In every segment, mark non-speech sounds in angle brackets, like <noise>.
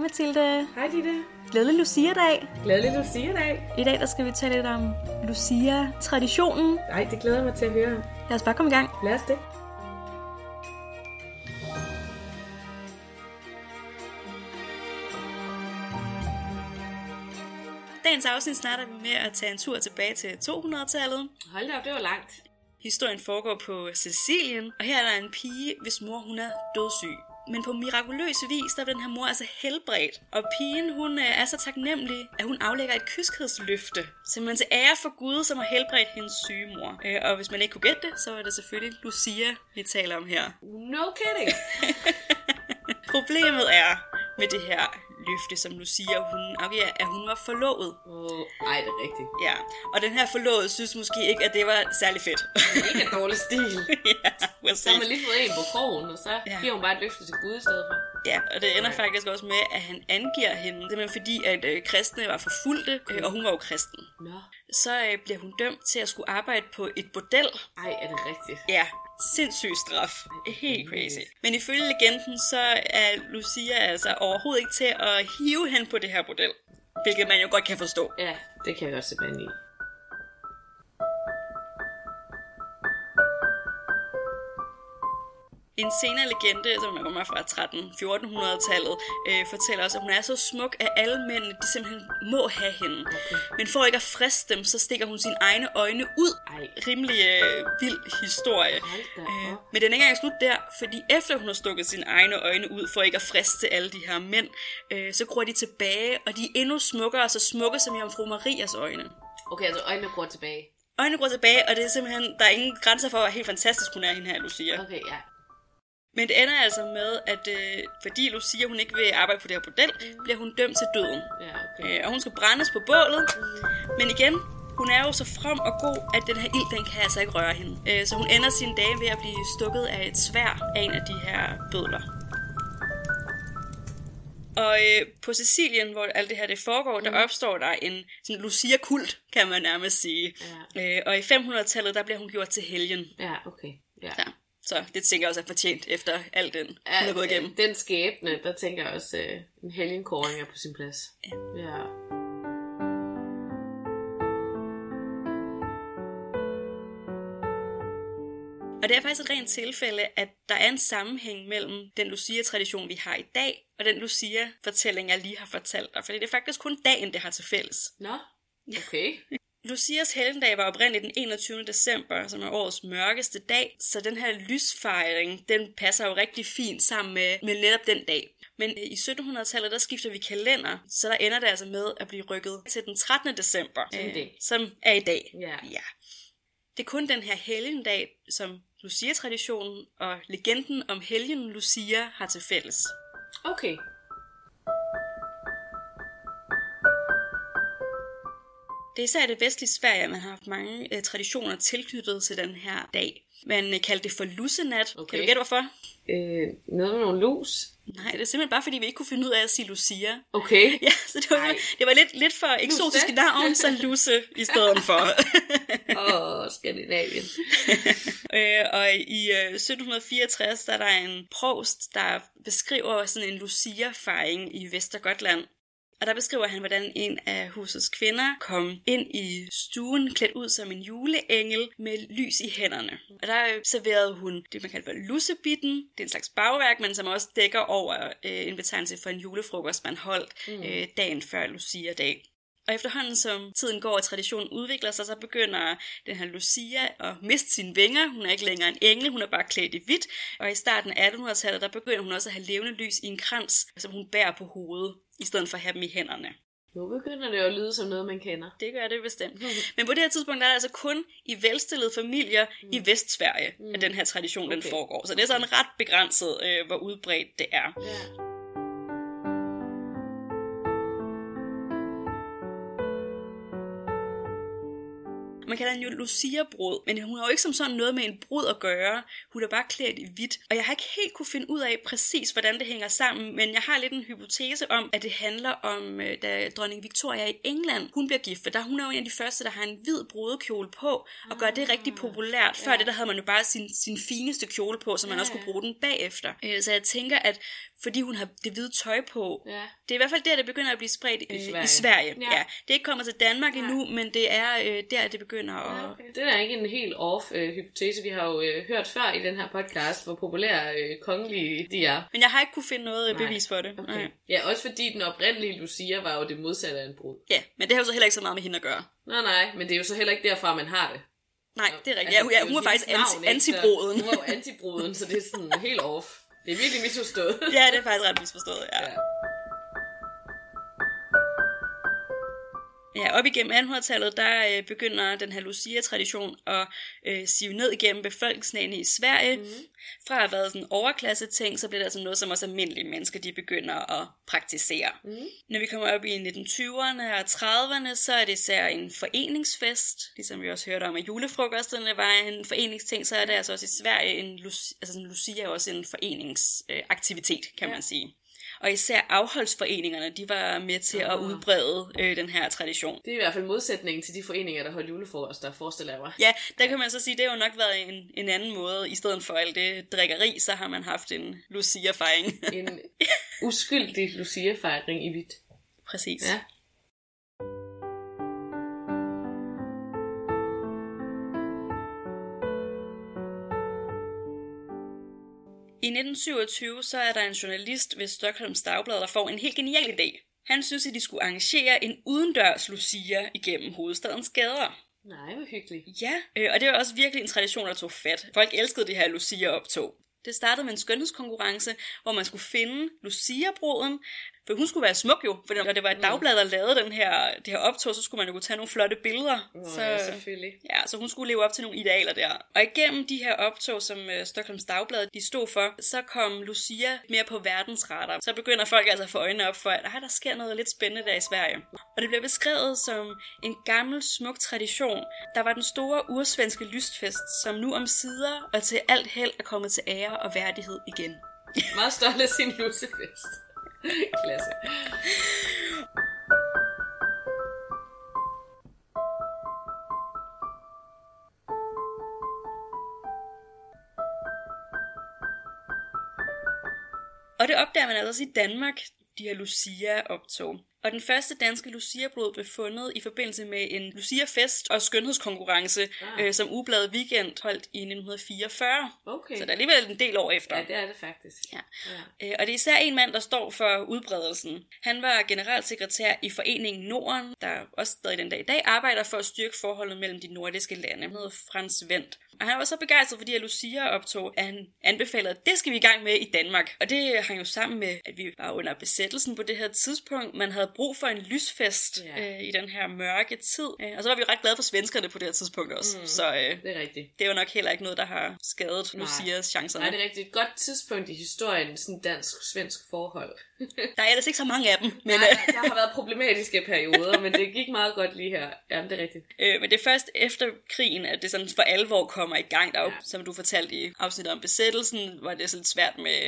Mathilde. Hej Ditte. Glædelig Lucia-dag. Glædelig Lucia-dag. I dag der skal vi tale lidt om Lucia-traditionen. Nej, det glæder jeg mig til at høre. Lad os bare komme i gang. Lad os det. Dagens afsnit starter vi med at tage en tur tilbage til 200-tallet. Hold da op, det var langt. Historien foregår på Sicilien, og her er der en pige, hvis mor hun er dødssyg. Men på mirakuløs vis, der er den her mor altså helbredt. Og pigen, hun øh, er så taknemmelig, at hun aflægger et kyskhedsløfte. Simpelthen til ære for Gud, som har helbredt hendes syge mor. Øh, Og hvis man ikke kunne gætte det, så var det selvfølgelig Lucia, vi taler om her. No kidding. <laughs> Problemet er med det her løfte, som Lucia hun afgiver, at hun var forlovet. Åh, oh, ej, det er rigtigt. Ja, og den her forlovede synes måske ikke, at det var særlig fedt. Ikke en dårlig stil. <laughs> ja, præcis. Så har man lige fået en på krogen, og så Ja. giver hun bare et løfte til Gud i stedet for. Ja, og det ender Nej. faktisk også med, at han angiver hende, simpelthen fordi, at øh, kristne var forfulgte, øh, og hun var jo kristen. Nå. Så øh, bliver hun dømt til at skulle arbejde på et bordel. Ej, er det rigtigt? Ja, sindssyg straf. Helt crazy. Men ifølge legenden, så er Lucia altså overhovedet ikke til at hive hen på det her bordel. Hvilket man jo godt kan forstå. Ja, det kan jeg godt se i. En senere legende, som kommer fra 13-1400-tallet, øh, fortæller også, at hun er så smuk, at alle mændene de simpelthen må have hende. Okay. Men for ikke at friste dem, så stikker hun sine egne øjne ud. Ej. Rimelig øh, vild historie. Øh, men den er ikke engang slut der, fordi efter hun har stukket sine egne øjne ud, for ikke at friste alle de her mænd, øh, så gror de tilbage, og de er endnu smukkere, så smukke som Jomfru Marias øjne. Okay, altså øjnene går tilbage. Øjnene går tilbage, og det er simpelthen, der er ingen grænser for, hvor helt fantastisk hun er, hende her, Lucia. Okay, ja. Men det ender altså med, at øh, fordi Lucia hun ikke vil arbejde på det her bordel, bliver hun dømt til døden. Ja, okay. Øh, og hun skal brændes på bålet. Men igen, hun er jo så from og god, at den her ild, den kan altså ikke røre hende. Øh, så hun ender sine dage ved at blive stukket af et svær af en af de her bødler. Og øh, på Sicilien, hvor alt det her det foregår, der opstår der en sådan Lucia-kult, kan man nærmest sige. Øh, og i 500-tallet, der bliver hun gjort til helgen. Ja, okay. Ja. Ja. Så det tænker jeg også er fortjent efter alt den, hun har gået igennem. øh, Den skæbne, der tænker jeg også, øh, en helgenkåring er på sin plads. Ja. ja. Og det er faktisk et rent tilfælde, at der er en sammenhæng mellem den Lucia-tradition, vi har i dag, og den Lucia-fortælling, jeg lige har fortalt dig. Fordi det er faktisk kun dagen, det har til fælles. Nå, okay. Lucias helgendag var oprindeligt den 21. december, som er årets mørkeste dag, så den her lysfejring, den passer jo rigtig fint sammen med, med netop den dag. Men øh, i 1700-tallet, der skifter vi kalender, så der ender det altså med at blive rykket til den 13. december, Som dag. som er i dag. Ja. ja. Det er kun den her helgendag, som Lucia-traditionen og legenden om helgen Lucia har til fælles. Okay. Det er især det vestlige Sverige, man har haft mange øh, traditioner tilknyttet til den her dag. Man øh, kaldte det for lussenat. Okay. Kan du gætte hvorfor? Øh, noget med nogle lus. Nej, det er simpelthen bare fordi, vi ikke kunne finde ud af at sige Lucia. Okay. <laughs> Ja, så det var, det var lidt, lidt for eksotiske navn, så Lusse i stedet for. <laughs> Åh, oh, Skandinavien. <laughs> øh, og i øh, 1764, der er der en provst, der beskriver sådan en Lucia-fejring i Vestergotland. Og der beskriver han, hvordan en af husets kvinder kom ind i stuen klædt ud som en juleengel med lys i hænderne. Og der øh, serverede hun det, man kalder for lussebitten. Det er en slags bagværk, men som også dækker over øh, en betegnelse for en julefrokost, man holdt øh, dagen før Lucia-dag. Og efterhånden som tiden går og traditionen udvikler sig, så begynder den her Lucia at miste sine vinger. Hun er ikke længere en engel, hun er bare klædt i hvidt. Og i starten af 1800-tallet, der begynder hun også at have levende lys i en krans, som hun bærer på hovedet, i stedet for at have dem i hænderne. Nu begynder det jo at lyde som noget, man kender. Det gør det bestemt. <laughs> Men på det her tidspunkt der er det altså kun i velstillede familier mm. i Vestsverige, mm. at den her tradition okay. den foregår. Så det er sådan ret begrænset, øh, hvor udbredt det er. Ja. Man kalder hende jo Lucia-brud, men hun har jo ikke som sådan noget med en brud at gøre. Hun er bare klædt i hvidt. Og jeg har ikke helt kunne finde ud af præcis, hvordan det hænger sammen, men jeg har lidt en hypotese om, at det handler om, øh, da dronning Victoria i England, hun bliver gift, for der hun er jo en af de første, der har en hvid brudekjole på, og gør det rigtig populært. Før Ja. det, der havde man jo bare sin, sin fineste kjole på, så man Ja, også kunne bruge den bagefter. Øh, Så jeg tænker, at fordi hun har det hvide tøj på. Ja. Det er i hvert fald der, det begynder at blive spredt øh, I i Sverige. Sverige. Ja. Ja. Ja. Det er ikke kommet til Danmark Nej. endnu, men det er øh, der, det begynder at... Ja, okay. Det er ikke en helt off øh, hypotese. Vi har jo øh, hørt før i den her podcast, hvor populære øh, kongelige de er. Men jeg har ikke kunne finde noget Nej. bevis for det. Okay. Nej. Ja, også fordi den oprindelige Lucia var jo det modsatte af en brud. Ja, men det har jo så heller ikke så meget med hende at gøre. Nej, nej, men det er jo så heller ikke derfra, man har det. Nej, det er rigtigt. Altså, Ja, hun, ja, jo hun var faktisk anti, navn, antibruden. Hun var jo antibruden, så det er sådan helt off. Det er virkelig misforstået. ja, det er faktisk ret misforstået. Ja. Ja. Ja, op igennem 1800-tallet, der øh, begynder den her Lucia-tradition at øh, sive ned igennem befolkningslagene i Sverige. Mm. Fra at have været sådan en overklasse ting, så bliver det altså noget, som også almindelige mennesker de begynder at praktisere. Mm. Når vi kommer op i 1920'erne og 30'erne, så er det især en foreningsfest. Ligesom vi også hørte om, at julefrokosterne var en foreningsting, så er det altså også i Sverige en, Lucia, altså en Lucia er også en foreningsaktivitet, kan Ja. man sige. Og især afholdsforeningerne, de var med til at Ah. udbrede øh, den her tradition. Det er i hvert fald modsætningen til de foreninger, der holdt julefrokoster, forestiller jeg mig. Ja, der kan man så sige, det har jo nok været en, en anden måde. I stedet for alt det drikkeri, så har man haft en Lucia-fejring. En <laughs> uskyldig Lucia-fejring i hvidt. Præcis. Ja. I 1927 så er der en journalist ved Stockholms Dagblad, der får en helt genial idé. Han synes, at de skulle arrangere en udendørs Lucia igennem hovedstadens gader. Nej, hvor hyggeligt. Ja, øh, og det var også virkelig en tradition, der tog fat. Folk elskede det her Lucia-optog. Det startede med en skønhedskonkurrence, hvor man skulle finde Lucia-bruden, for hun skulle være smuk jo, for når det var et dagblad, der lavede den her, det her optog, så skulle man jo kunne tage nogle flotte billeder. Nå, så, ja, selvfølgelig. Ja, så hun skulle leve op til nogle idealer der. Og igennem de her optog, som uh, Stockholms Dagblad de stod for, så kom Lucia mere på verdensradar. Så begynder folk altså at få øjnene op for, at der sker noget lidt spændende der i Sverige. Og det bliver beskrevet som en gammel, smuk tradition. Der var den store ursvenske lystfest, som nu om sider og til alt held er kommet til ære og værdighed igen. Meget stolt af sin lusefest. <laughs> Klasse. Og det opdager man altså også i Danmark, de her Lucia-optog. Og den første danske Lucia-blod blev fundet i forbindelse med en Lucia-fest og skønhedskonkurrence, Ah. øh, som Ubladet Weekend holdt i 1944. Okay. Så der er alligevel en del år efter. Ja, det er det faktisk. Ja. ja. Øh, Og det er især en mand, der står for udbredelsen. Han var generalsekretær i Foreningen Norden, der også stadig den dag i dag arbejder for at styrke forholdet mellem de nordiske lande. Han hedder Frans Vendt. Og han var så begejstret for de her Lucia-optog, at han anbefalede, at det skal vi i gang med i Danmark. Og det hang jo sammen med, at vi var under besættelsen på det her tidspunkt. Man havde brug for en lysfest Ja. øh, i den her mørke tid. Øh, og så var vi ret glade for svenskerne på det her tidspunkt også. Mm. Så øh, Det er rigtigt. det jo nok heller ikke noget, der har skadet. Lucias chancerne. Nej, det er rigtigt. Et godt tidspunkt i historien, sådan dansk-svensk forhold. <laughs> Der er ellers ikke så mange af dem. Men, Men, øh, Nej, der har været problematiske perioder, men det gik meget godt lige her. Ja, det er rigtigt. Øh, men det er først efter krigen, at det sådan for alvor kommer i gang. Der er jo, Ja. som du fortalte i afsnittet om besættelsen, var det sådan svært med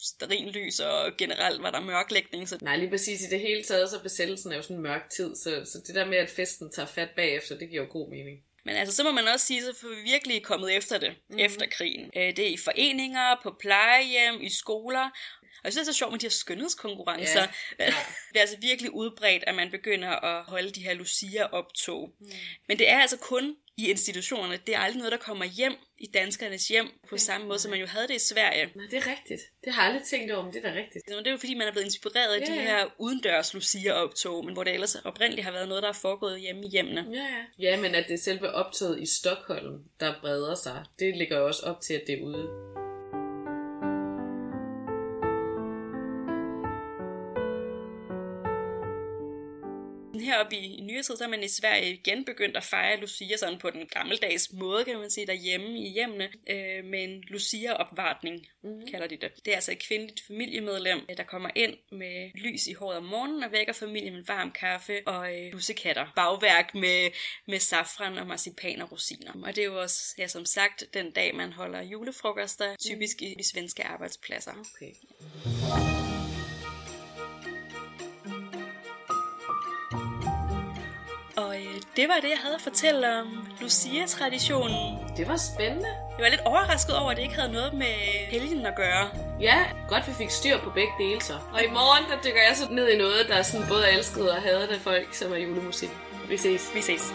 sterinlys, og generelt var der mørklægning. Så Nej, lige præcis i det hele taget, så besættelsen er jo sådan en mørk tid, så, så det der med, at festen tager fat bagefter, det giver jo god mening. Men altså, så må man også sige, så vi virkelig kommet efter det, mm-hmm. efter krigen. Øh, det er i foreninger, på plejehjem, i skoler. Og jeg synes, det er så sjovt med de her skønhedskonkurrencer. Ja, ja. <laughs> det er altså virkelig udbredt, at man begynder at holde de her Lucia-optog. Mm. Men det er altså kun i institutionerne. Det er aldrig noget, der kommer hjem i danskernes hjem, på samme måde, som man jo havde det i Sverige. Nej, det er rigtigt. Det har jeg aldrig tænkt over, men det er da rigtigt. Det er jo fordi, man er blevet inspireret af Ja, de her udendørs Lucia-optog, men hvor det ellers oprindeligt har været noget, der er foregået hjemme i hjemmene. Ja, ja. Ja, men at det er selve optaget i Stockholm, der breder sig, det ligger jo også op til, at det er ude. Heroppe i, i nyere tid, så er man i Sverige igen begyndt at fejre Lucia sådan på den gammeldags måde, kan man sige, derhjemme i hjemmene, øh, med en Lucia-opvartning, mm. kalder de det. Det er altså et kvindeligt familiemedlem, øh, der kommer ind med lys i håret om morgenen og vækker familien med varm kaffe og øh, lussekatter. Bagværk med, med safran og marcipan og rosiner. Og det er jo også, ja, som sagt, den dag, man holder julefrokoster, typisk i de svenske arbejdspladser. Okay. Det var det, jeg havde at fortælle om Lucia-traditionen. Det var spændende. Jeg var lidt overrasket over, at det ikke havde noget med helgen at gøre. Ja, godt vi fik styr på begge dele så. Og i morgen, der dykker jeg så ned i noget, der sådan både er elsket og hadet af folk, som er julemusik. Vi ses. Vi ses.